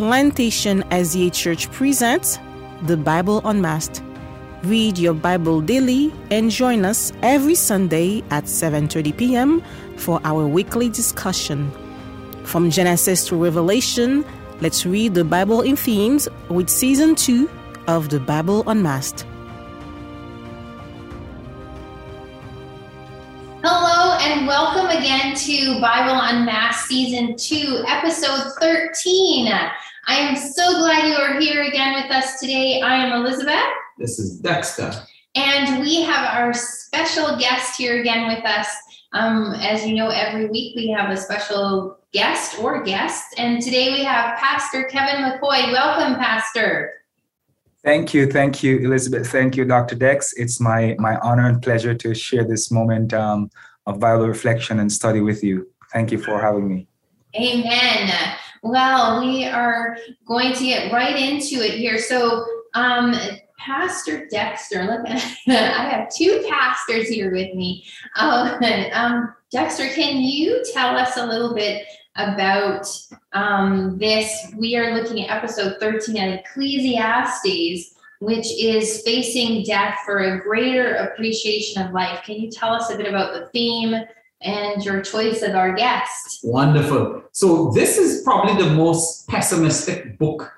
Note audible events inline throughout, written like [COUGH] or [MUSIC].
Plantation SDA Church presents the Bible Unmasked. Read your Bible daily and join us every Sunday at 7:30 p.m. for our weekly discussion. From Genesis to Revelation, let's read the Bible in themes with season 2 of the Bible Unmasked. Hello and welcome again to Bible Unmasked Season 2, Episode 13. I am so glad you are here again with us today. I am Elizabeth. This is Dexter. And we have our special guest here again with us. Um, as you know, every week we have a special guest or guest. And today we have Pastor Kevin McKoy. Welcome, Pastor. Thank you, thank you, Elizabeth. Thank you, Dr. Dex. It's my my honor and pleasure to share this moment um, of Bible reflection and study with you. Thank you for having me. Amen. Well, we are going to get right into it here. So, um, Pastor Dexter, look, [LAUGHS] I have two pastors here with me. Uh, [LAUGHS] um, Dexter, can you tell us a little bit about um, this? We are looking at episode 13 of Ecclesiastes, which is facing death for a greater appreciation of life. Can you tell us a bit about the theme? And your choice of our guest. Wonderful. So, this is probably the most pessimistic book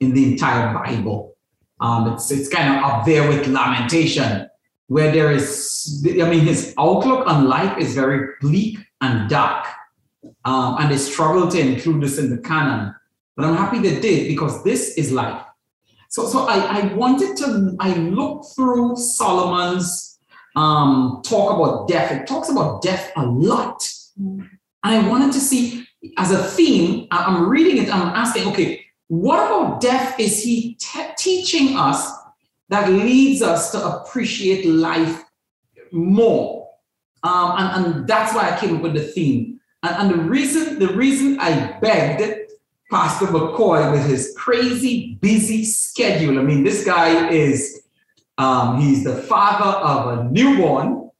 in the entire Bible. Um, it's, it's kind of up there with Lamentation, where there is, I mean, his outlook on life is very bleak and dark. Um, and they struggle to include this in the canon. But I'm happy they did because this is life. So, so I, I wanted to, I looked through Solomon's um, talk about death. It talks about death a lot. And I wanted to see, as a theme, I'm reading it, I'm asking, okay, what about death is he te- teaching us that leads us to appreciate life more? Um, and, and that's why I came up with the theme. And, and the reason the reason I begged Pastor McKoy with his crazy busy schedule. I mean, this guy is um, he's the father of a newborn.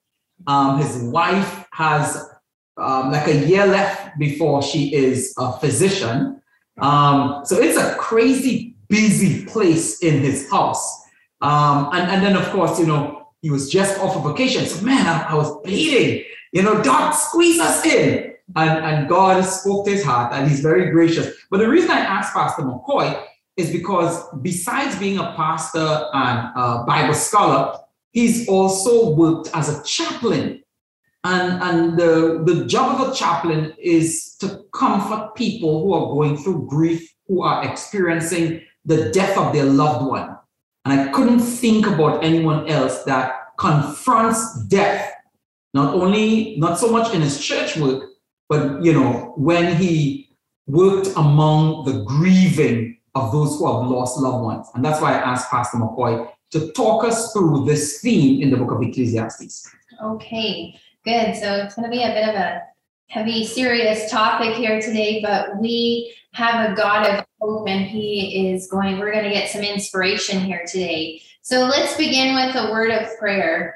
Um, his wife has um, like a year left before she is a physician. Um, so it's a crazy busy place in his house. Um, and, and then, of course, you know, he was just off of vacation. So, man, I, I was pleading, you know, God, squeeze us in. And, and God spoke to his heart and he's very gracious. But the reason I asked Pastor McKoy is because besides being a pastor and a Bible scholar, he's also worked as a chaplain. And, and the, the job of a chaplain is to comfort people who are going through grief, who are experiencing the death of their loved one. And I couldn't think about anyone else that confronts death, not only, not so much in his church work, but you know, when he worked among the grieving of those who have lost loved ones. And that's why I asked Pastor McKoy to talk us through this theme in the book of Ecclesiastes. Okay, good. So it's going to be a bit of a heavy, serious topic here today, but we have a God of hope and He is going, we're going to get some inspiration here today. So let's begin with a word of prayer.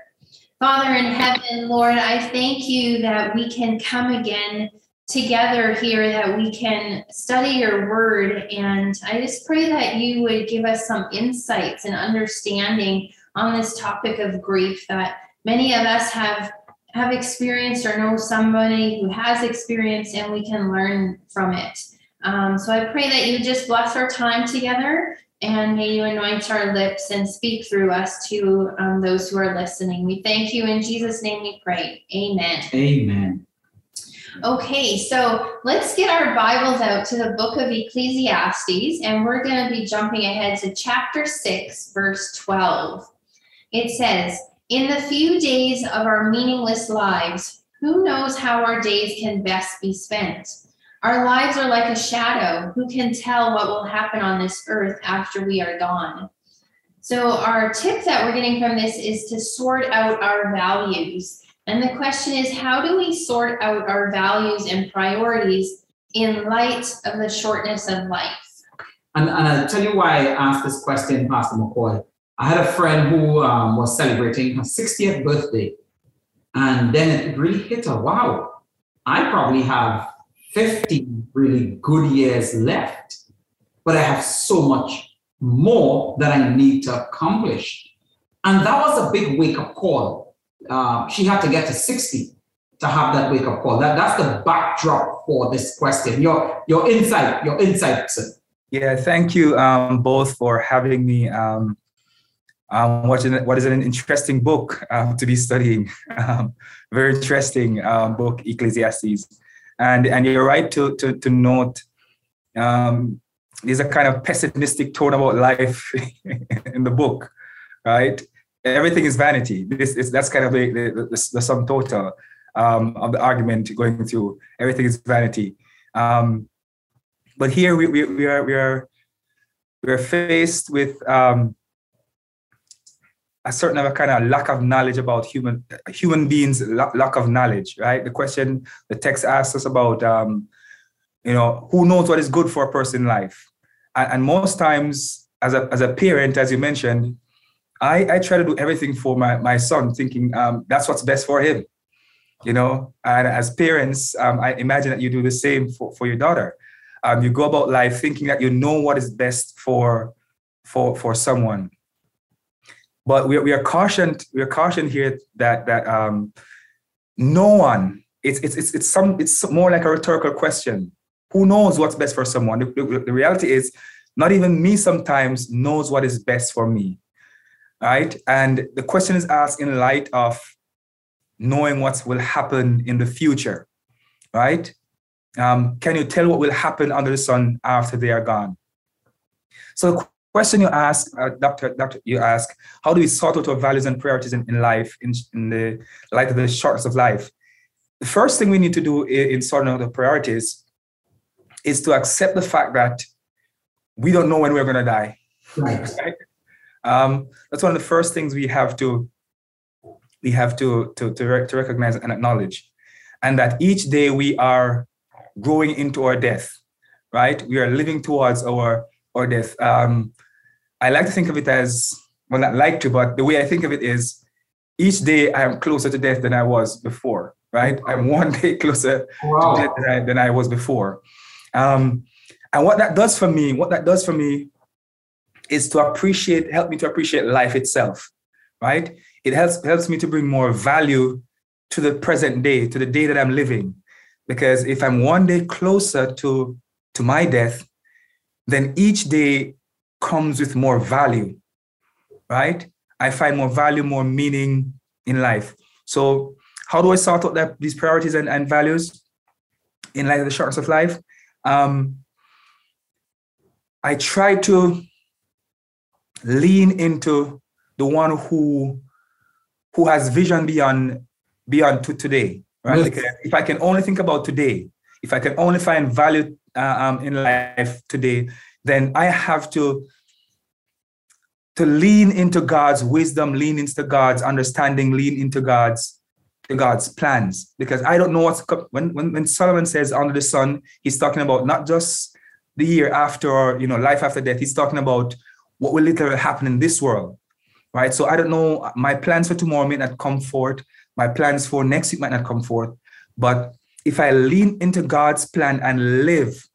Father in heaven, Lord, I thank you that we can come again together here that we can study your word. And I just pray that you would give us some insights and understanding on this topic of grief that many of us have have experienced or know somebody who has experienced and we can learn from it. Um, so I pray that you just bless our time together and may you anoint our lips and speak through us to um, those who are listening. We thank you in Jesus' name we pray. Amen. Amen. Okay, so let's get our Bibles out to the book of Ecclesiastes, and we're going to be jumping ahead to chapter 6, verse 12. It says, In the few days of our meaningless lives, who knows how our days can best be spent? Our lives are like a shadow. Who can tell what will happen on this earth after we are gone? So, our tip that we're getting from this is to sort out our values and the question is how do we sort out our values and priorities in light of the shortness of life? And, and I'll tell you why I asked this question, Pastor McKoy. I had a friend who um, was celebrating her 60th birthday. And then it really hit her wow, I probably have 50 really good years left. but I have so much more that I need to accomplish. And that was a big wake up call. Uh, she had to get to 60 to have that wake up call. That, that's the backdrop for this question. Your, your insight, your insight, sir. Yeah, thank you um, both for having me. Um, um, what, is, what is an interesting book um, to be studying? [LAUGHS] Um, very interesting um, book, Ecclesiastes. And, and you're right to, to, to note um, there's a kind of pessimistic tone about life [LAUGHS] in the book, right? Everything is vanity. This is that's kind of the, the, the, sum total um, of the argument going through. Everything is vanity. Um, but here we, we, we are we are we are faced with um, a certain a kind of lack of knowledge about human human beings, lack of knowledge, right? The question the text asks us about, um, you know, who knows what is good for a person life, and, and most times, as a as a parent, as you mentioned, I I try to do everything for my my son, thinking um, that's what's best for him, you know. And as parents, um, I imagine that you do the same for for your daughter. Um, you go about life thinking that you know what is best for for for someone but we, we are cautioned we are cautioned here that that um, no one it's, it's it's it's some it's more like a rhetorical question who knows what's best for someone the, the, the reality is not even me sometimes knows what is best for me right and the question is asked in light of knowing what will happen in the future right um, can you tell what will happen under the sun after they are gone so the question you ask, uh, Doctor, Doctor, you ask, how do we sort out our values and priorities in, in life, in, in the light of the shortness of life? The first thing we need to do in, in sorting out the priorities is to accept the fact that we don't know when we're going to die. Right. right? Um, that's one of the first things we have to we have to to to, re- to recognize and acknowledge, and that each day we are growing into our death. Right, we are living towards our or death. Um, I like to think of it as, well, not like to, but the way I think of it is each day I am closer to death than I was before, right? I'm [LAUGHS] one day closer wow. to death than I, than I was before. Um, and what that does for me, what that does for me is to appreciate, help me to appreciate life itself, right? It helps, helps me to bring more value to the present day, to the day that I'm living. Because if I'm one day closer to, to my death, then each day comes with more value, right? I find more value, more meaning in life. So, how do I sort out that, these priorities and, and values in light of the shortness of life? Um, I try to lean into the one who who has vision beyond beyond to today, right? Yes. Because if I can only think about today, if I can only find value uh, um, in life today, then I have to to lean into God's wisdom, lean into God's understanding, lean into God's to God's plans. Because I don't know what's when when when Solomon says under the sun, he's talking about not just the year after or you know life after death. He's talking about what will literally happen in this world, right? So I don't know. My plans for tomorrow may not come forth. My plans for next week might not come forth. But if I lean into God's plan and live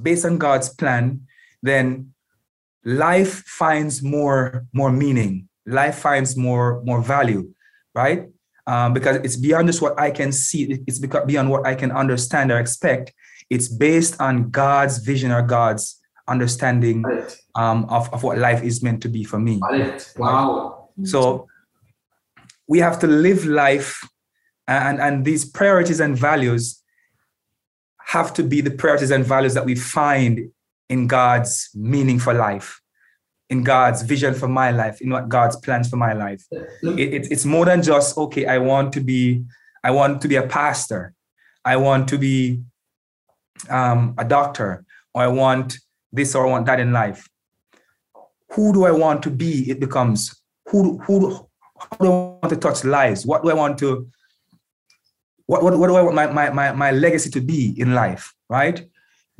based on God's plan, then life finds more more meaning. Life finds more more value, right? Um, because it's beyond just what I can see. It's beyond what I can understand or expect. It's based on God's vision or God's understanding um, of, of what life is meant to be for me. Wow. So we have to live life and, and these priorities and values have to be the priorities and values that we find in God's meaning for life, in God's vision for my life, in what God's plans for my life. It, it, it's more than just, okay, I want to be, I want to be a pastor. I want to be um, a doctor, or I want this or I want that in life. Who do I want to be? It becomes who, who, do I want to touch lives? What do I want to what, what, what do I want my, my, my, my legacy to be in life, right?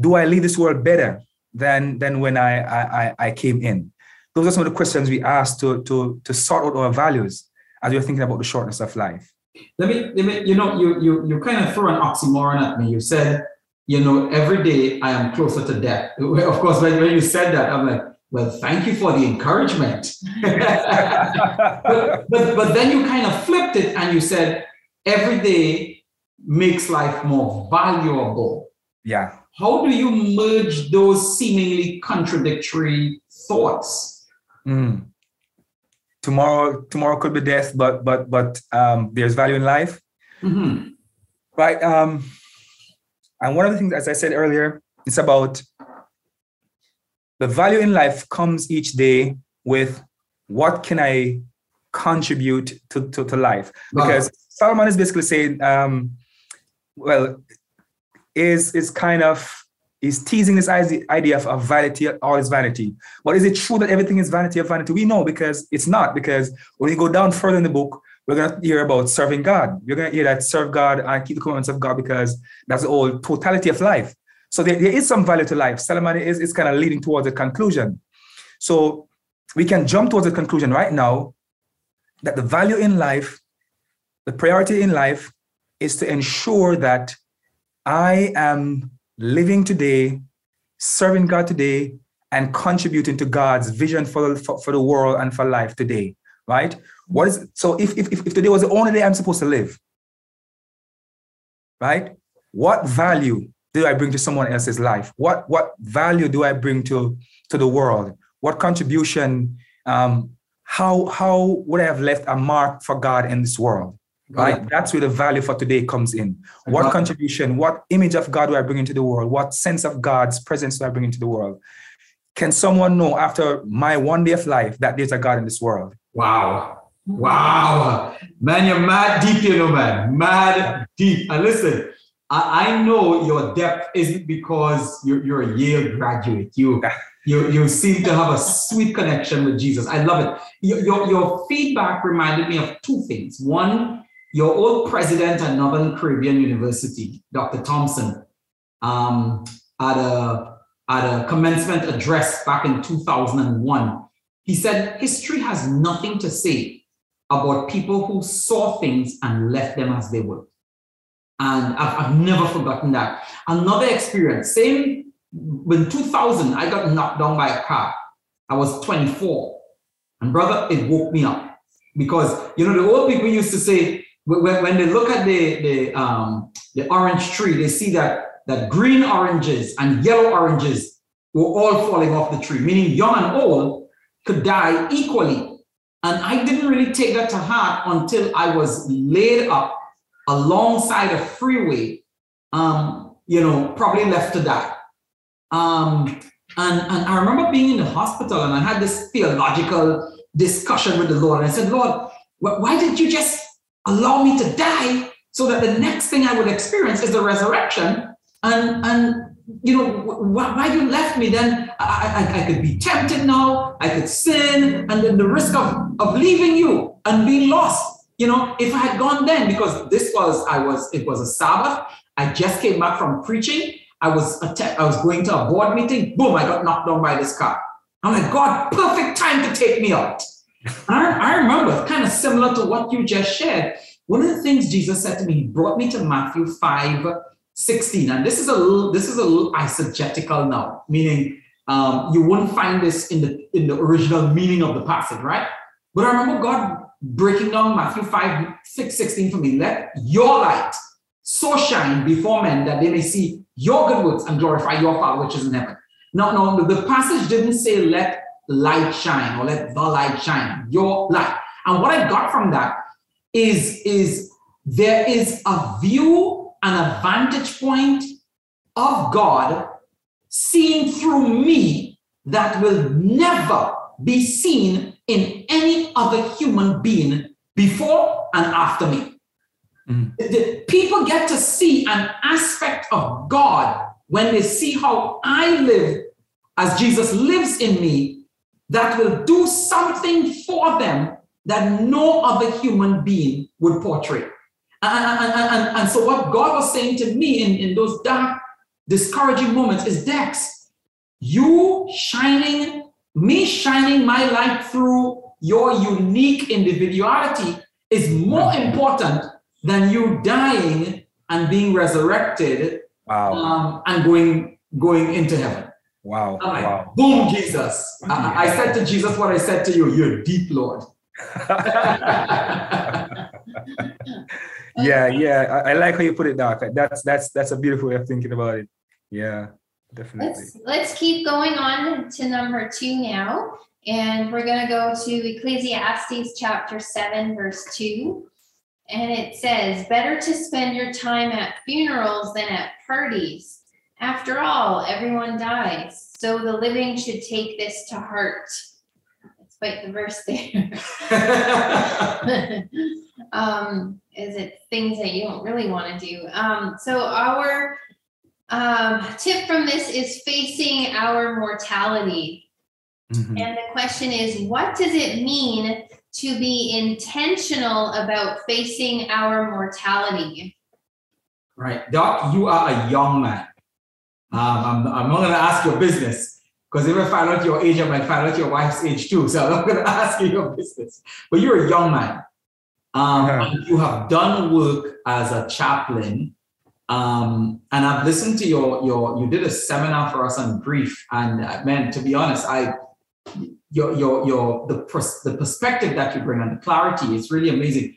Do I leave this world better than, than when I, I, I came in? Those are some of the questions we ask to, to, to sort out our values as we're thinking about the shortness of life. Let me, let me you know, you, you, you kind of throw an oxymoron at me. You said you know, every day I am closer to death. [LAUGHS] Of course, when, when you said that, I'm like, well, thank you for the encouragement. [LAUGHS] but, but, but then you kind of flipped it and you said, every day makes life more valuable. Yeah. How do you merge those seemingly contradictory thoughts? Mm. Tomorrow, tomorrow could be death, but but but um, there's value in life, Mm-hmm. right? Um, and one of the things, as I said earlier, it's about the value in life comes each day with what can I contribute to, to, to life? Wow. Because Solomon is basically saying, um, well, is is kind of is teasing this idea of, of vanity, all is vanity. But is it true that everything is vanity of vanity? We know because it's not. Because when you go down further in the book, we're gonna hear about serving God. You're gonna hear that serve God and keep the commandments of God because that's the whole totality of life. So there, there is some value to life. Solomon is, is kind of leading towards a conclusion. So we can jump towards a conclusion right now that the value in life, the priority in life is to ensure that I am living today, serving God today, and contributing to God's vision for, for, for the world and for life today. Right? What is so if, if if today was the only day I'm supposed to live, right? What value do I bring to someone else's life? What what value do I bring to to the world? What contribution? Um, how how would I have left a mark for God in this world? Right, that's where the value for today comes in. What contribution? What image of God do I bring into the world? What sense of God's presence do I bring into the world? Can someone know after my one day of life that there's a God in this world? Wow. Wow. Man, you're mad deep, you know, man. Mad deep. And listen, I, I know your depth isn't because you're, you're a Yale graduate. You, [LAUGHS] you, you seem to have a sweet connection with Jesus. I love it. Your, your, your feedback reminded me of two things. One, your old president at Northern Caribbean University, Dr. Thompson, um, at, a, at a commencement address back in 2001, he said, History has nothing to say about people who saw things and left them as they were. And I've, I've never forgotten that. Another experience, same when 2000, I got knocked down by a car. I was 24. And brother, it woke me up. Because, you know, the old people used to say, when, when they look at the, the, um, the orange tree, they see that, that green oranges and yellow oranges were all falling off the tree, meaning young and old could die equally. And I didn't really take that to heart until I was laid up alongside a freeway, um, you know, probably left to die. Um, and, and I remember being in the hospital and I had this theological discussion with the Lord. And I said, Lord, wh- why did you just allow me to die so that the next thing I would experience is the resurrection? And, and you know, why, why you left me then? I, I, I could be tempted now, I could sin, and then the risk of, of leaving you and being lost. You know, if I had gone then, because this was, I was, it was a Sabbath, I just came back from preaching. I was I was going to a board meeting. Boom! I got knocked down by this car. I'm like, God, perfect time to take me out. I, I remember, kind of similar to what you just shared. One of the things Jesus said to me, he brought me to Matthew 5, 16. And this is a little, this is a little eisegetical now, meaning um, you wouldn't find this in the in the original meaning of the passage, right? But I remember God breaking down Matthew 5, 6, 16 for me. Let your light so shine before men that they may see your good works and glorify your Father which is in heaven. No, no, the passage didn't say let light shine or let the light shine, your light. And what I got from that is, is there is a view and a vantage point of God seen through me that will never be seen in any other human being before and after me. Mhm. The- people get to see an aspect of God when they see how I live as Jesus lives in me that will do something for them that no other human being would portray. And, and, and, and, and so, what God was saying to me in, in those dark, discouraging moments is Dex, you shining, me shining my light through your unique individuality is more important than you dying and being resurrected Wow. um, and going going into heaven. Wow. I'm like, Wow. boom, Jesus. I, I said to Jesus what I said to you. You're deep, Lord. [LAUGHS] [LAUGHS] yeah, yeah. I, I like how you put it, Doc. That's that's that's a beautiful way of thinking about it. Yeah, definitely. Let's let's keep going on to number two now. And we're to go to Ecclesiastes chapter 7, verse 2. And it says, Better to spend your time at funerals than at parties. After all, everyone dies. So the living should take this to heart. Fight the verse [LAUGHS] there. [LAUGHS] um, is it things that you don't really want to do? Um, so our um, tip from this is facing our mortality. Mhm. And the question is, what does it mean to be intentional about facing our mortality? Right. Doc, you are a young man. Um, I'm, I'm not going to ask your business because if I find out your age, I might find out your wife's age too. So [LAUGHS] I'm not going to ask you your business. But you're a young man. Um, Uh-huh. and you have done work as a chaplain. Um, and I've listened to your, your, you did a seminar for us on grief. And uh, man, to be honest, I, your, your, your, the, pers- the perspective that you bring and the clarity is really amazing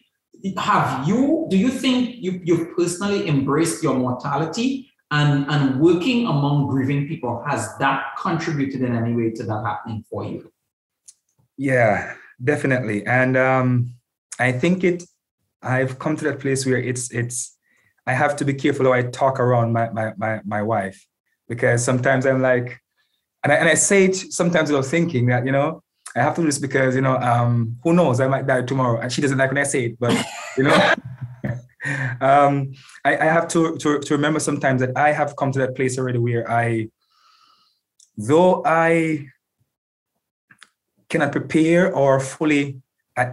have you do you think you you've personally embraced your mortality and and working among grieving people has that contributed in any way to that happening for you Yeah, definitely. And um, I think it. I've come to that place where it's it's. I have to be careful how I talk around my my my, my wife because sometimes I'm like, and I, and I say it sometimes without thinking that you know I have to do this because you know um, who knows I might die tomorrow and she doesn't like when I say it, but you know. [LAUGHS] um, I, I have to, to to remember sometimes that I have come to that place already where I, though I cannot prepare or fully,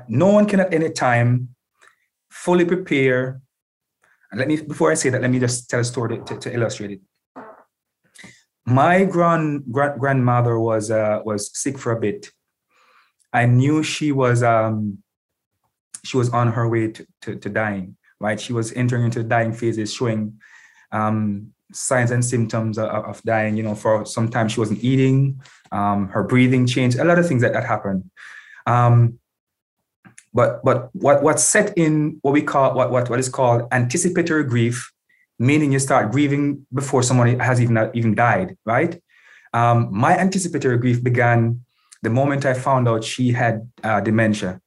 no one can at any time fully prepare. And let me, before I say that, let me just tell a story to, to illustrate it. My grand, grand grandmother was uh, was sick for a bit. I knew she was um, she was on her way to, to, to dying, right? She was entering into dying phases, showing um, signs and symptoms of, of dying. You know, for some time she wasn't eating, um, her breathing changed, a lot of things that, that happened. Um, but but what what set in what we call what what what is called anticipatory grief, meaning you start grieving before someone has even even died, right? Um, my anticipatory grief began the moment I found out she had uh, dementia,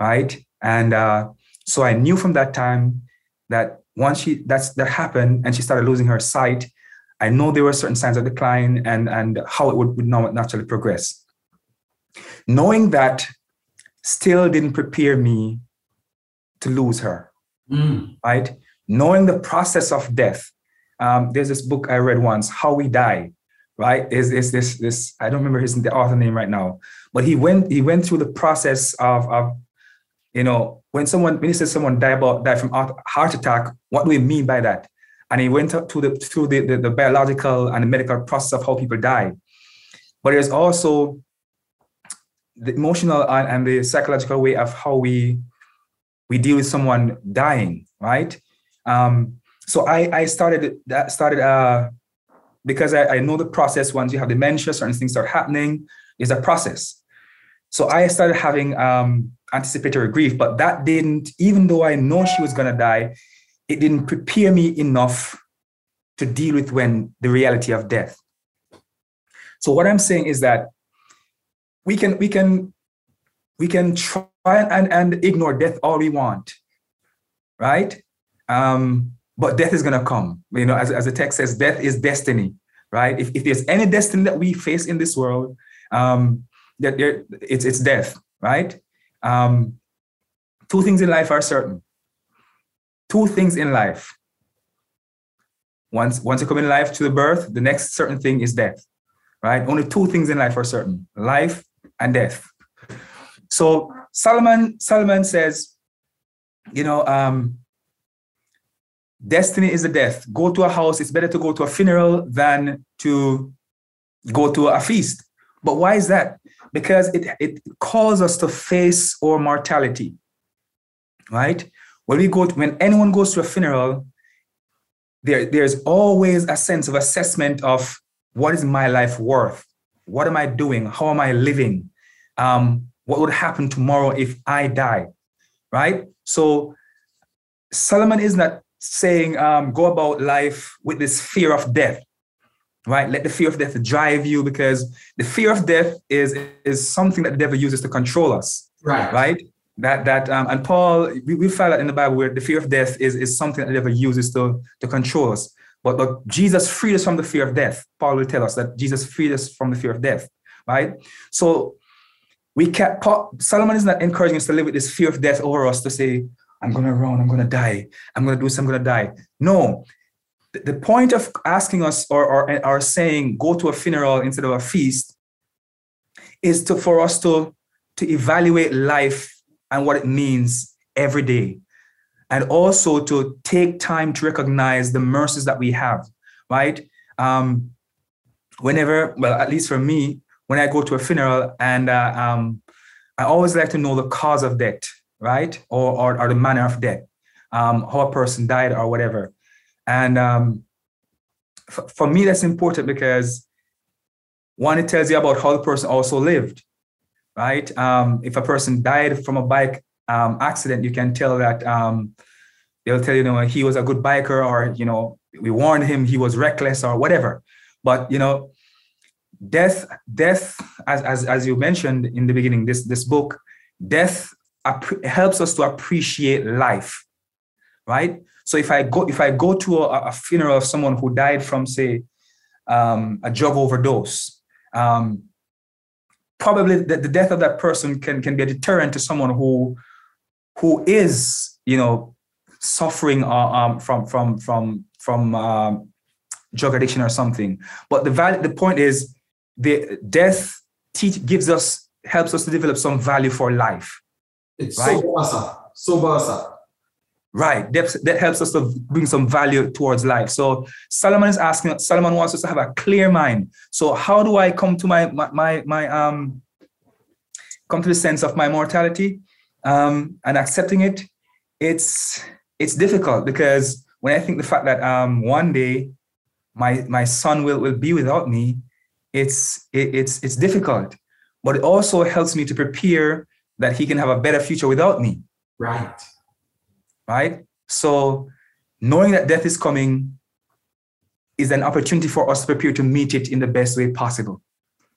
right? And uh, so I knew from that time that once she that's that happened and she started losing her sight, I know there were certain signs of decline and and how it would, would naturally progress. Knowing that still didn't prepare me to lose her, Mm. right? Knowing the process of death. Um, there's this book I read once, How We Die, right? Is this, this, this, I don't remember his the author name right now, but he went, he went through the process of, of you know, when someone, when he says someone die about die from heart attack, what do we mean by that? And he went up to the through the, the, the biological and the medical process of how people die. But there's also the emotional and, and the psychological way of how we we deal with someone dying, right? Um, so I I started that started uh because I, I know the process once you have dementia, certain things start happening, is a process. So I started having um anticipatory grief, but that didn't, even though I know she was gonna die, it didn't prepare me enough to deal with when the reality of death. So what I'm saying is that we can we can we can try and, and ignore death all we want, right? Um, but death is gonna come. You know, as, as the text says, death is destiny, right? If, if there's any destiny that we face in this world, um, that there it's it's death, right? Um, two things in life are certain. Two things in life. Once once you come in life to the birth, the next certain thing is death, right? Only two things in life are certain: life and death. So Solomon Solomon says, you know, um, destiny is the death. Go to a house. It's better to go to a funeral than to go to a feast. But why is that? Because it, it calls us to face our mortality, right? When we go, to, when anyone goes to a funeral, there, there's always a sense of assessment of what is my life worth? What am I doing? How am I living? Um, what would happen tomorrow if I die? Right? So Solomon is not saying um, go about life with this fear of death right? Let the fear of death drive you because the fear of death is is something that the devil uses to control us Right. right? That that um, and paul we, we find that in the bible where the fear of death is is something that the devil uses to to control us. But but jesus freed us from the fear of death. Paul will tell us that jesus freed us from the fear of death right? So we can Paul, solomon is not encouraging us to live with this fear of death over us to say i'm going to run i'm going to die. I'm going to do this i'm going to die. No the point of asking us or, or or saying go to a funeral instead of a feast is to for us to to evaluate life and what it means every day. And also to take time to recognize the mercies that we have right? Um whenever well at least for me when i go to a funeral and uh, um i always like to know the cause of death right? Or or, or the manner of death um how a person died or whatever and um f- for me that's important because one it tells you about how the person also lived right? Um, if a person died from a bike um, accident, you can tell that um, they'll tell you, you know, he was a good biker, or you know, we warned him he was reckless, or whatever. But you know, death, death, as as, as you mentioned in the beginning, this this book, death helps us to appreciate life, right? So if I go if I go to a, a funeral of someone who died from say um, a drug overdose. Um, probably the, the death of that person can, can be a deterrent to someone who who is you know suffering uh, um, from from from from um, drug addiction or something but the value the point is the death teach gives us helps us to develop some value for life It's Right. sober us up. Sober us up. Right. That, that helps us to bring some value towards life. So Solomon is asking, Solomon wants us to have a clear mind. So how do I come to my my my, my um come to the sense of my mortality um and accepting it? It's it's difficult because when I think the fact that um one day my my son will, will be without me, it's it, it's it's difficult. But it also helps me to prepare that he can have a better future without me Right. Right? So knowing that death is coming is an opportunity for us to prepare to meet it in the best way possible.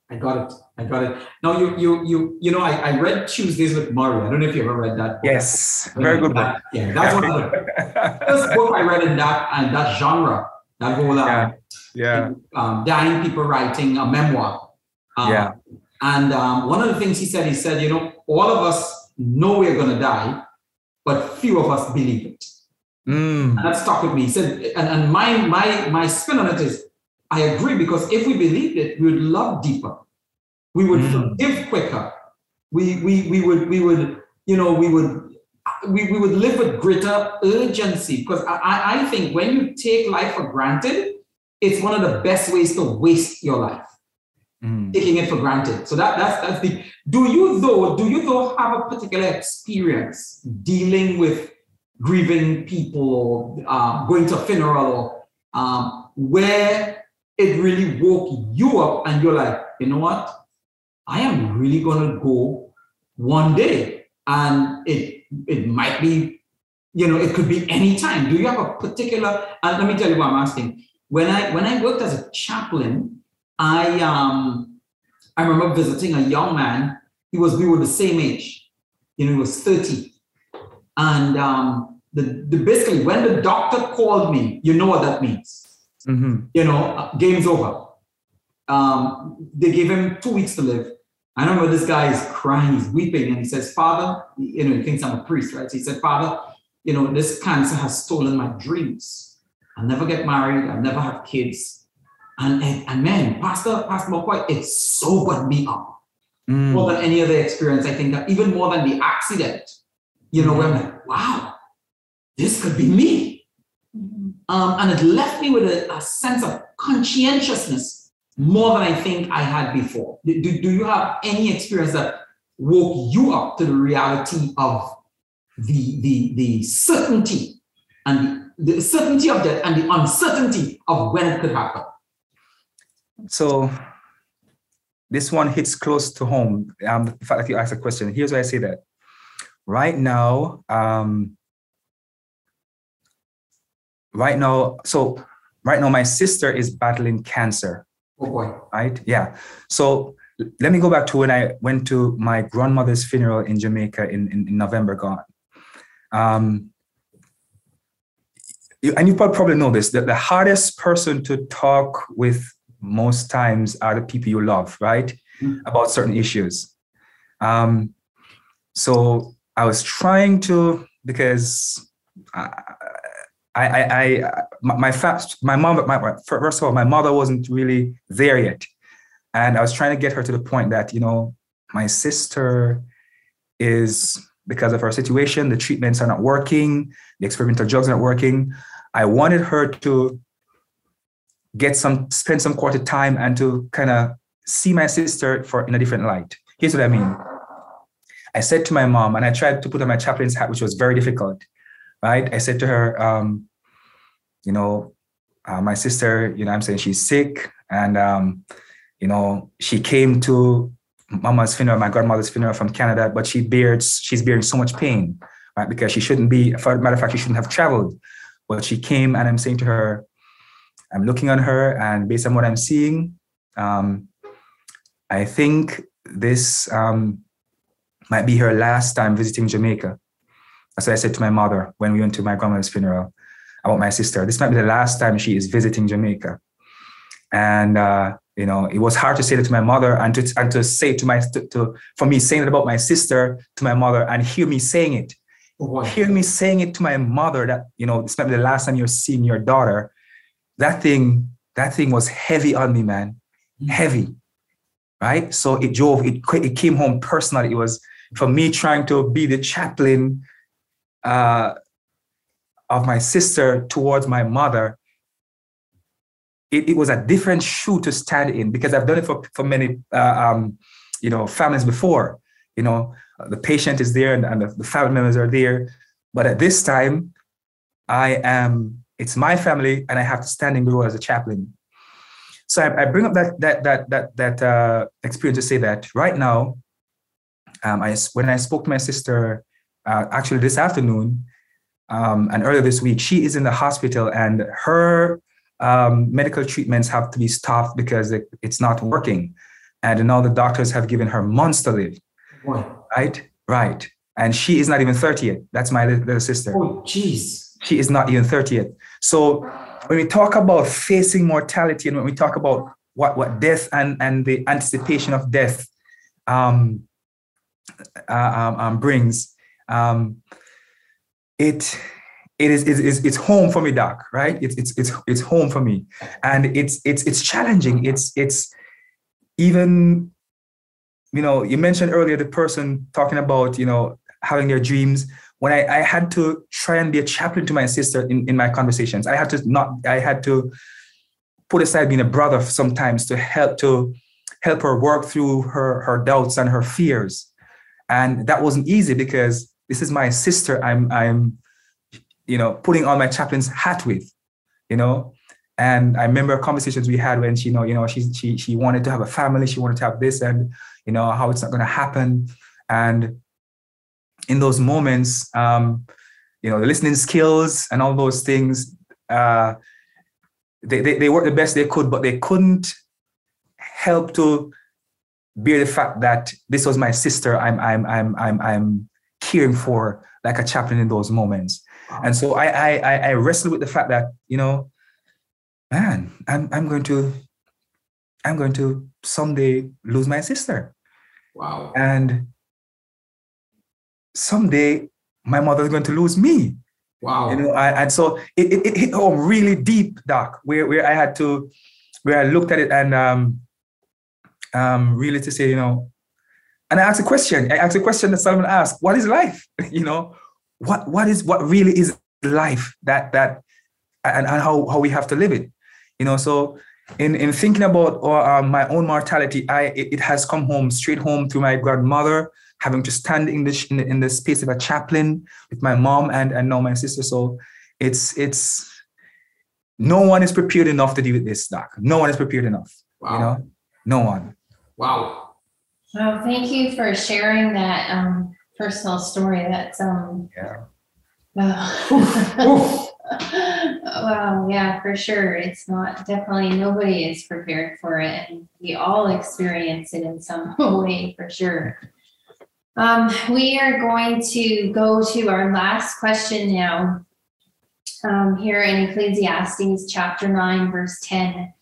I got it. I got it. Now you you you you know I, I read Tuesdays with Morrie. I don't know if you ever read that. book. Yes, very good book. Yeah, that's one of the [LAUGHS] first book I read in that and that genre. That whole uh, Yeah. yeah, um, dying people writing a memoir. Um, Yeah. And um, one of the things he said, he said, you know, all of us know we're going to die, but few of us believe it. Mm, And that stuck with me. Said, and, and my my my spin on it is, I agree because if we believed it, we would love deeper. We would Mm. forgive quicker. We we we would we would you know we would we, we would live with greater urgency because I I think when you take life for granted, it's one of the best ways to waste your life mm. taking it for granted. So that that's that's the. Do you though? Do you though have a particular experience dealing with grieving people um, going to a funeral um, where it really woke you up and you're like, you know what? I am really gonna go one day, and it it might be, you know, it could be any time. Do you have a particular? And let me tell you what I'm asking. When I when I worked as a chaplain, I um I remember visiting a young man. He was we were the same age. You know, he was 30. And um the, the basically when the doctor called me, you know what that means. Mhm. You know, uh, game's over. Um, they gave him two weeks to live. I remember this guy is crying, he's weeping, and he says, Father, you know, he thinks I'm a priest, right? So he said, Father, you know, this cancer has stolen my dreams. I'll never get married, I'll never have kids. And, and, and man, Pastor, Pastor McKoy, it sobered me up Mm. more than any other experience. I think that even more than the accident, you know, where I'm like, wow, this could be me. Um, and it left me with a, a sense of conscientiousness more than I think I had before. Do, do, do you have any experience that woke you up to the reality of the, the, the certainty and the, the certainty of death and the uncertainty of when it could happen. So this one hits close to home. Um, the fact that you asked a question. Here's why I say that. Right now, um, right now, so right now, my sister is battling cancer. Oh boy. Right? Yeah. So let me go back to when I went to my grandmother's funeral in Jamaica in, in, in November gone. Um, and you probably know this that the hardest person to talk with most times are the people you love, right? Mm-hmm. About certain issues. Um, so I was trying to because I, I, I, I my fast, my mom, my first of all, my mother wasn't really there yet, and I was trying to get her to the point that you know my sister is because of her situation, the treatments are not working, the experimental drugs are not working. I wanted her to get some, spend some quality time and to kind of see my sister for in a different light. Here's what I mean. I said to my mom, and I tried to put on my chaplain's hat, which was very difficult, right? I said to her, um, you know, uh, my sister, you know, I'm saying she's sick, and um, you know, she came to mama's funeral, my grandmother's funeral from Canada, but she bears, she's bearing so much pain, right? Because she shouldn't be, for matter of fact, she shouldn't have traveled. But she came and I'm saying to her, I'm looking on her, and based on what I'm seeing, um, I think this um, might be her last time visiting Jamaica. That's what I said to my mother when we went to my grandmother's funeral about my sister. This might be the last time she is visiting Jamaica. And uh, you know, it was hard to say that to my mother and to and to say to my to, to for me saying it about my sister to my mother and hear me saying it. Oh, hear me saying it to my mother that you know this might be the last time you're seeing your daughter. That thing, that thing was heavy on me, man. Mm-hmm. Heavy. Right. So it drove, it, it came home personally. It was for me trying to be the chaplain uh, of my sister towards my mother it, it was a different shoe to stand in because I've done it for, for many, uh, um, you know, families before. You know, the patient is there and, and the family members are there. But at this time, I am, it's my family and I have to stand in the role as a chaplain. So I, I bring up that, that, that, that, that uh, experience to say that right now, um, I, when I spoke to my sister, uh, actually this afternoon, um, and earlier this week, she is in the hospital and her um, medical treatments have to be stopped because it, it's not working. And now the doctors have given her months to live. Right? Right. And she is not even 30 yet. That's my little sister. Oh, jeez. She is not even 30 yet. So when we talk about facing mortality and when we talk about what, what death and, and the anticipation of death um, uh, um, um, brings, um, it it is it's, it's home for me doc right? It's, it's it's it's home for me. And it's it's it's challenging. It's it's even you know you mentioned earlier the person talking about you know having their dreams when I, I had to try and be a chaplain to my sister in, in my conversations i had to not i had to put aside being a brother sometimes to help to help her work through her her doubts and her fears and that wasn't easy because this is my sister i'm i'm you know, putting on my chaplain's hat with, you know. And I remember conversations we had when she, you know, you know, she she she wanted to have a family, she wanted to have this, and you know how it's not to happen. And in those moments, um, you know, the listening skills and all those things, uh, they, they they worked the best they could, but they couldn't help to bear the fact that this was my sister. I'm I'm I'm I'm I'm caring for like a chaplain in those moments. And so I, I, I wrestle with the fact that, you know, man, I'm, I'm going to, I'm going to someday lose my sister. Wow. And someday my mother's going to lose me. Wow. You know, I, and so it, it, it hit home really deep, Doc, where, where I had to, where I looked at it and um, um, really to say, you know, and I asked a question. I asked a question that Solomon asked, what is life? [LAUGHS] you know, what what is what really is life that that and, and how, how we have to live it you know so in in thinking about uh, my own mortality i it, it, has come home straight home to my grandmother having to stand English in the in the space of a chaplain with my mom and and now my sister so it's it's no one is prepared enough to deal with this, Doc. No one is prepared enough. Wow. You know, no one. Wow. Well, thank you for sharing that um, personal story. That's um, Yeah. wow. [LAUGHS] wow, yeah, for sure. It's not definitely nobody is prepared for it, and we all experience it in some [LAUGHS] way for sure. Um, we are going to go to our last question now. Um, here in Ecclesiastes chapter 9, verse 10.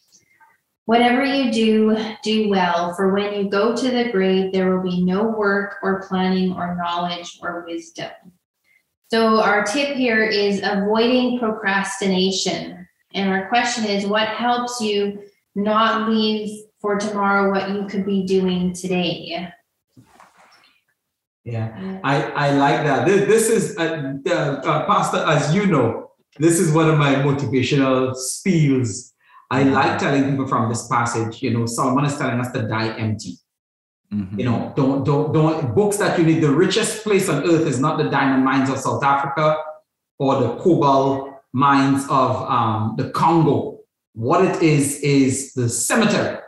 Whatever you do, do well, for when you go to the grave, there will be no work or planning or knowledge or wisdom. So, our tip here is avoiding procrastination. And our question is what helps you not leave for tomorrow what you could be doing today? Yeah, I, I like that. This, this is, uh, uh, uh, Pastor, as you know, this is one of my motivational spiels. I like telling people from this passage, you know, Solomon is telling us to die empty. Mhm. You know, don't, don't, don't, books that you need, the richest place on earth is not the diamond mines of South Africa or the cobalt mines of um, the Congo. What it is, is the cemetery.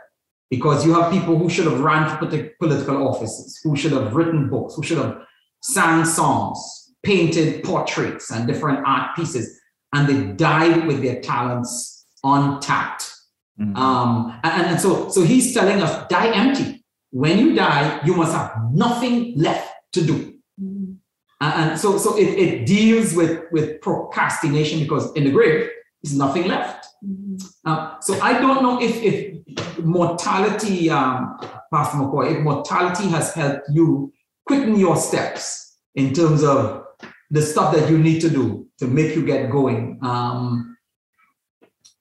Because you have people who should have ran for political offices, who should have written books, who should have sang songs, painted portraits and different art pieces, and they died with their talents untapped. Mhm. Um, and, and so, so he's telling us, die empty. When you die, you must have nothing left to do. Mhm. And, and so, so it, it deals with, with procrastination because in the grave, there's nothing left. Mhm. Uh, so I don't know if, if mortality, um, Pastor McKoy, if mortality has helped you quicken your steps in terms of the stuff that you need to do to make you get going. Um,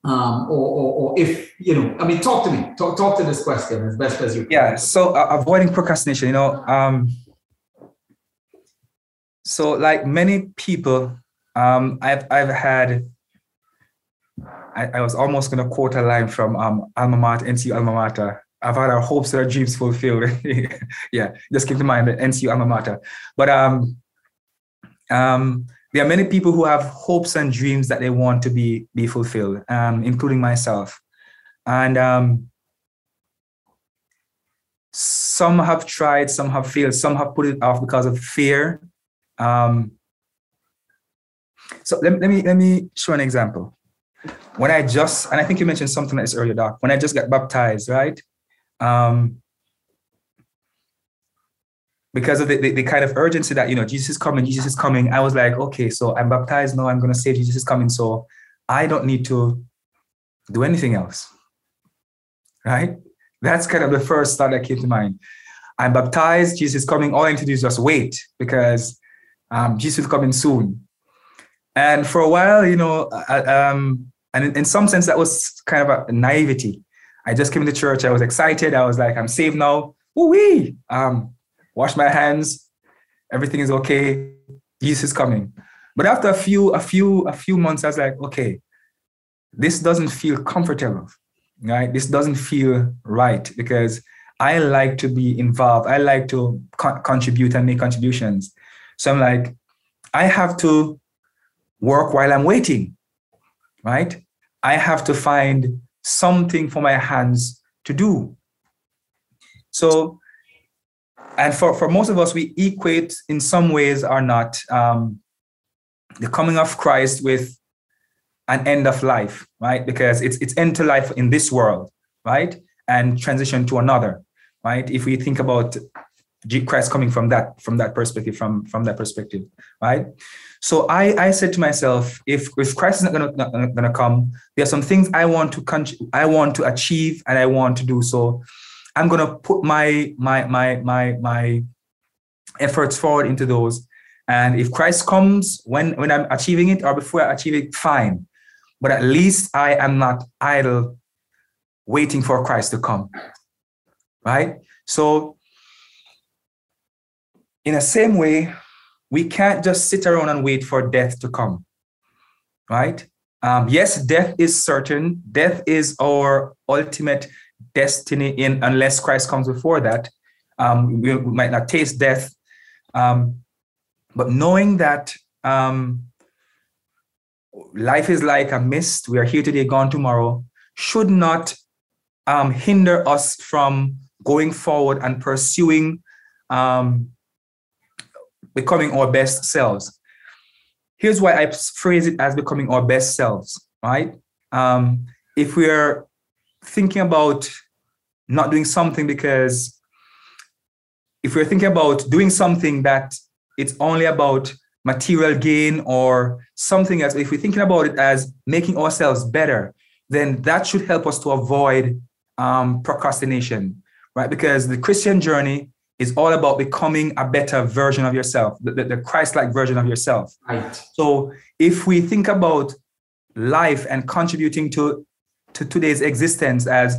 um, or, or, or if, you know, I mean, talk to me, talk, talk to this question as best as you can. yeah so uh, avoiding procrastination you know um so like many people um i've i've had i, I was almost going to quote a line from um alma mater ncu alma mater i've had our hopes and our dreams fulfilled [LAUGHS] yeah just keep in mind the ncu alma mater but um um there are many people who have hopes and dreams that they want to be be fulfilled um including myself and um some have tried, some have failed, some have put it off because of fear. Um, so let, let me let me show an example. When I just, and I think you mentioned something like this earlier, Doc. When I just got baptized, right? Um, because of the, the, the kind of urgency that you know Jesus is coming, Jesus is coming. I was like, okay, so I'm baptized now. I'm gonna say Jesus is coming, so I don't need to do anything else, right? That's kind of the first thought that came to mind. I'm baptized, Jesus is coming. All I need to do is just wait because um, Jesus is coming soon. And for a while, you know, I, um, and in, in some sense, that was kind of a naivety. I just came to church. I was excited. I was like, I'm saved now. Woo-wee! Um, wash my hands. Everything is okay. Jesus is coming. But after a few, a few, a few months, I was like, okay, this doesn't feel comfortable right? This doesn't feel right because I like to be involved. I like to co- contribute and make contributions. So I'm like, I have to work while I'm waiting, right? I have to find something for my hands to do. So, and for, for most of us, we equate in some ways or not um, the coming of Christ with an end of life, right? Because it's it's end to life in this world, right? And transition to another, right? If we think about Christ coming from that from that perspective, from from that perspective, right? So I I said to myself, if if Christ is not gonna not gonna come, there are some things I want to con- I want to achieve and I want to do. So I'm gonna put my my my my my efforts forward into those. And if Christ comes when when I'm achieving it or before I achieve it, fine but at least I am not idle waiting for Christ to come. Right? So, in the same way, we can't just sit around and wait for death to come. Right? Um, yes, death is certain. Death is our ultimate destiny in unless Christ comes before that. Um, we, we might not taste death. Um, but knowing that um, life is like a mist. We are here today, gone tomorrow, should not um, hinder us from going forward and pursuing um, becoming our best selves. Here's why I phrase it as becoming our best selves, right? Um, if we're thinking about not doing something because if we're thinking about doing something that it's only about material gain or something else, if we're thinking about it as making ourselves better, then that should help us to avoid um, procrastination, right? Because the Christian journey is all about becoming a better version of yourself, the, the, the Christ-like version of yourself. Right. So if we think about life and contributing to, to today's existence as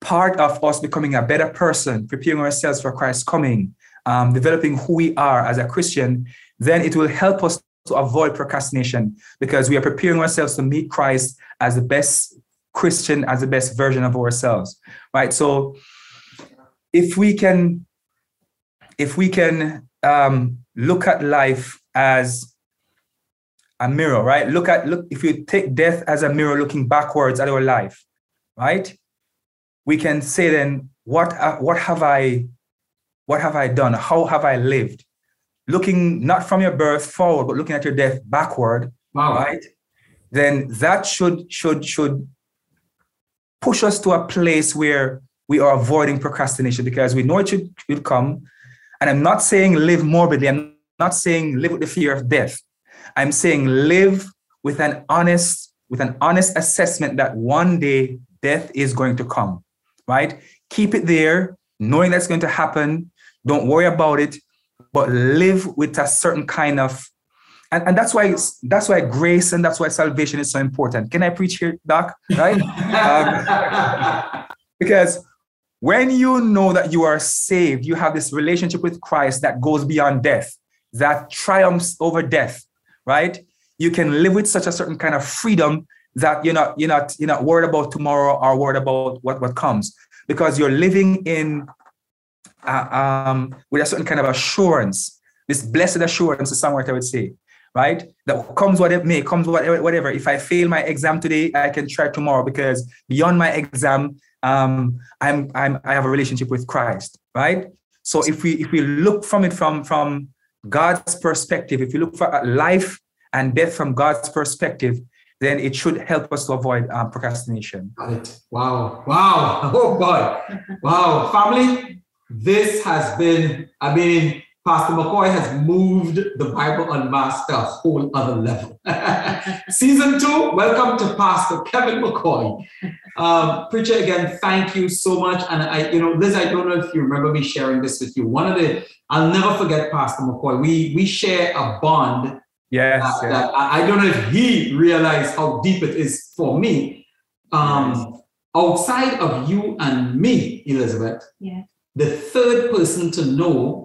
part of us becoming a better person, preparing ourselves for Christ's coming, um, developing who we are as a Christian, then it will help us to avoid procrastination because we are preparing ourselves to meet Christ as the best Christian, as the best version of ourselves, right? So if we can, if we can um, look at life as a mirror, right? Look at look if you take death as a mirror looking backwards at our life, right? We can say then, what uh, what have I what have I done? How have I lived? Looking not from your birth forward, but looking at your death backward, Wow. right? Then that should should should push us to a place where we are avoiding procrastination because we know it should, should come. And I'm not saying live morbidly. I'm not saying live with the fear of death. I'm saying live with an honest, with an honest assessment that one day death is going to come, right? Keep it there, knowing that's going to happen. Don't worry about it, but live with a certain kind of and, and that's why that's why grace and that's why salvation is so important. Can I preach here, Doc? Right? [LAUGHS] um, because when you know that you are saved, you have this relationship with Christ that goes beyond death, that triumphs over death, right? You can live with such a certain kind of freedom that you're not you're not you're not worried about tomorrow or worried about what what comes because you're living in uh, um, with a certain kind of assurance. This blessed assurance that I would say right? That comes what it may, comes whatever, whatever. If I fail my exam today, I can try tomorrow because beyond my exam, um, I'm, I'm, I have a relationship with Christ, right? So if we, if we look from it from, from God's perspective, if you look for life and death from God's perspective, then it should help us to avoid um, procrastination. Got it. Wow. Wow. [LAUGHS] Oh, boy. Wow. Family, this has been, I mean, Pastor McKoy has moved the Bible Unmasked to a whole other level. [LAUGHS] Season two, welcome to Pastor Kevin McKoy. Um, preacher, again, thank you so much. And I, you know, Liz, I don't know if you remember me sharing this with you. One of the, I'll never forget Pastor McKoy. We we share a bond. Yes. that, yes. that I, I don't know if he realized how deep it is for me. Um, outside of you and me, Elizabeth, Yeah. the third person to know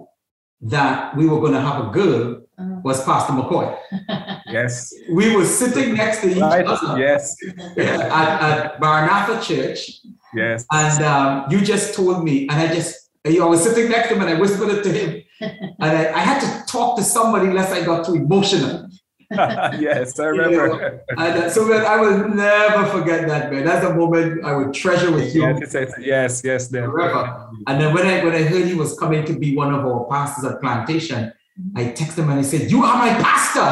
that we were going to have a girl Oh. was Pastor McKoy. [LAUGHS] yes. We were sitting next to each Right. other Yes. [LAUGHS] at, at Maranatha Church, Yes. and um, you just told me, and I just, I was sitting next to him, and I whispered it to him, [LAUGHS] and I, I had to talk to somebody lest I got too emotional. [LAUGHS] yes, I remember. And uh, so man, I will never forget that, man. That's a moment I would treasure with you. Yes, it's- yes, yes. Forever. And then when I when I heard he was coming to be one of our pastors at Plantation, I texted him and I said, "You are my pastor."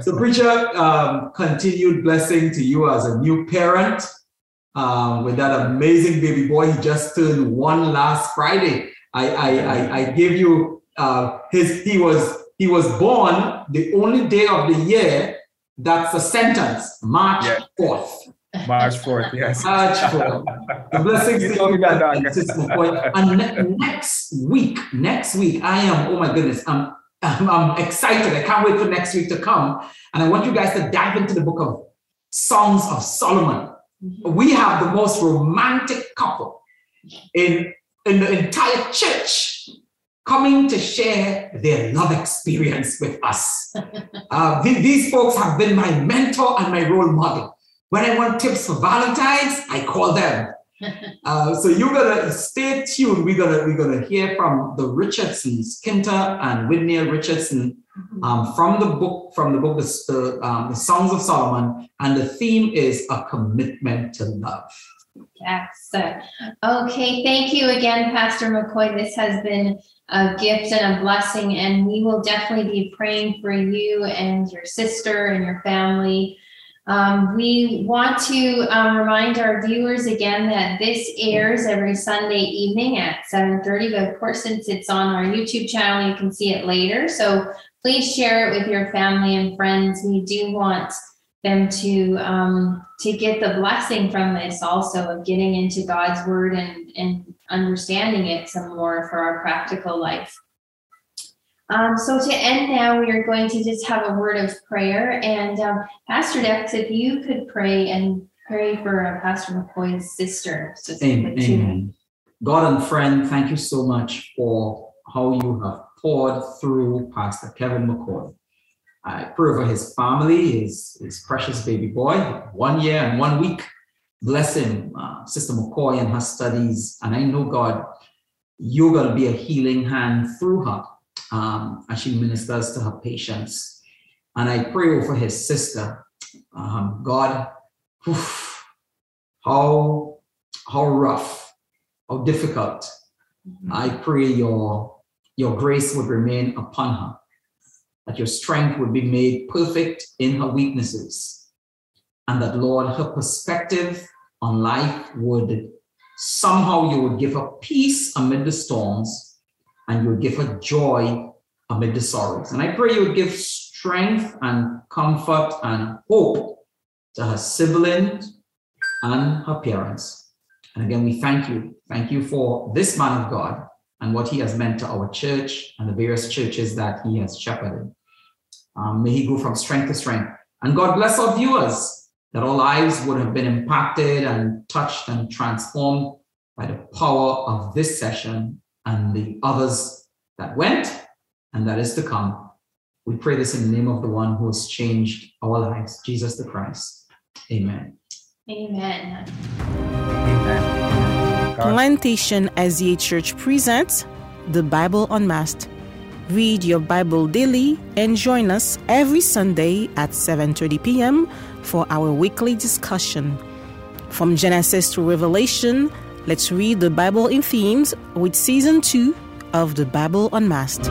[LAUGHS] so, preacher, um, continued blessing to you as a new parent um, with that amazing baby boy. He just turned one last Friday. I I I, I gave you uh, his. He was he was born the only day of the year. That's a sentence, March Yeah. fourth. March 4th, [LAUGHS] yes. March 4th. The blessings to You told me that, Doc. you, Sister And ne- next week, next week, I am, oh my goodness, I'm, I'm, I'm excited. I can't wait for next week to come. And I want you guys to dive into the book of Songs of Solomon. Mm-hmm. We have the most romantic couple in, in the entire church coming to share their love experience with us. [LAUGHS] Uh, th- these folks have been my mentor and my role model. When I want tips for Valentine's, I call them. [LAUGHS] Uh, so you're gonna stay tuned. We're gonna we're gonna hear from the Richardsons, Kinta and Whitney Richardson, um, from the book, from the book, the, um, the Songs of Solomon, and the theme is a commitment to love. Yes. Okay. Thank you again, Pastor McKoy. This has been a gift and a blessing, and we will definitely be praying for you and your sister and your family. Um, we want to um, remind our viewers again that this airs every Sunday evening at 7:30. But of course, since it's on our YouTube channel, you can see it later. So please share it with your family and friends. We do want them to um, to get the blessing from this also of getting into God's word and and understanding it some more for our practical life. Um, so to end now, we are going to just have a word of prayer. And um, Pastor Dex, if you could pray and pray for uh, Pastor McKoy's sister. Amen. Amen. God and friend, thank you so much for how you have poured through Pastor Kevin McKoy. I pray for his family, his, his precious baby boy, one year and one week. Bless him, uh, Sister McKoy, and her studies. And I know, God, you're going to be a healing hand through her um, as she ministers to her patients. And I pray for his sister. Um, God, oof, how, how rough, how difficult. Mm-hmm. I pray your, your grace would remain upon her that your strength would be made perfect in her weaknesses, and that, Lord, her perspective on life would somehow you would give her peace amid the storms, and you would give her joy amid the sorrows. And I pray you would give strength and comfort and hope to her siblings and her parents. And again, we thank you. Thank you for this man of God and what he has meant to our church and the various churches that he has shepherded. Um, may he go from strength to strength. And God bless our viewers that our lives would have been impacted and touched and transformed by the power of this session and the others that went and that is to come. We pray this in the name of the one who has changed our lives, Jesus the Christ. Amen. Amen. Amen. Plantation SDA Church presents the Bible Unmasked Read your Bible daily and join us every Sunday at 7:30 p.m. for our weekly discussion. From Genesis to Revelation, let's read the Bible in themes with season 2 of the Bible Unmasked.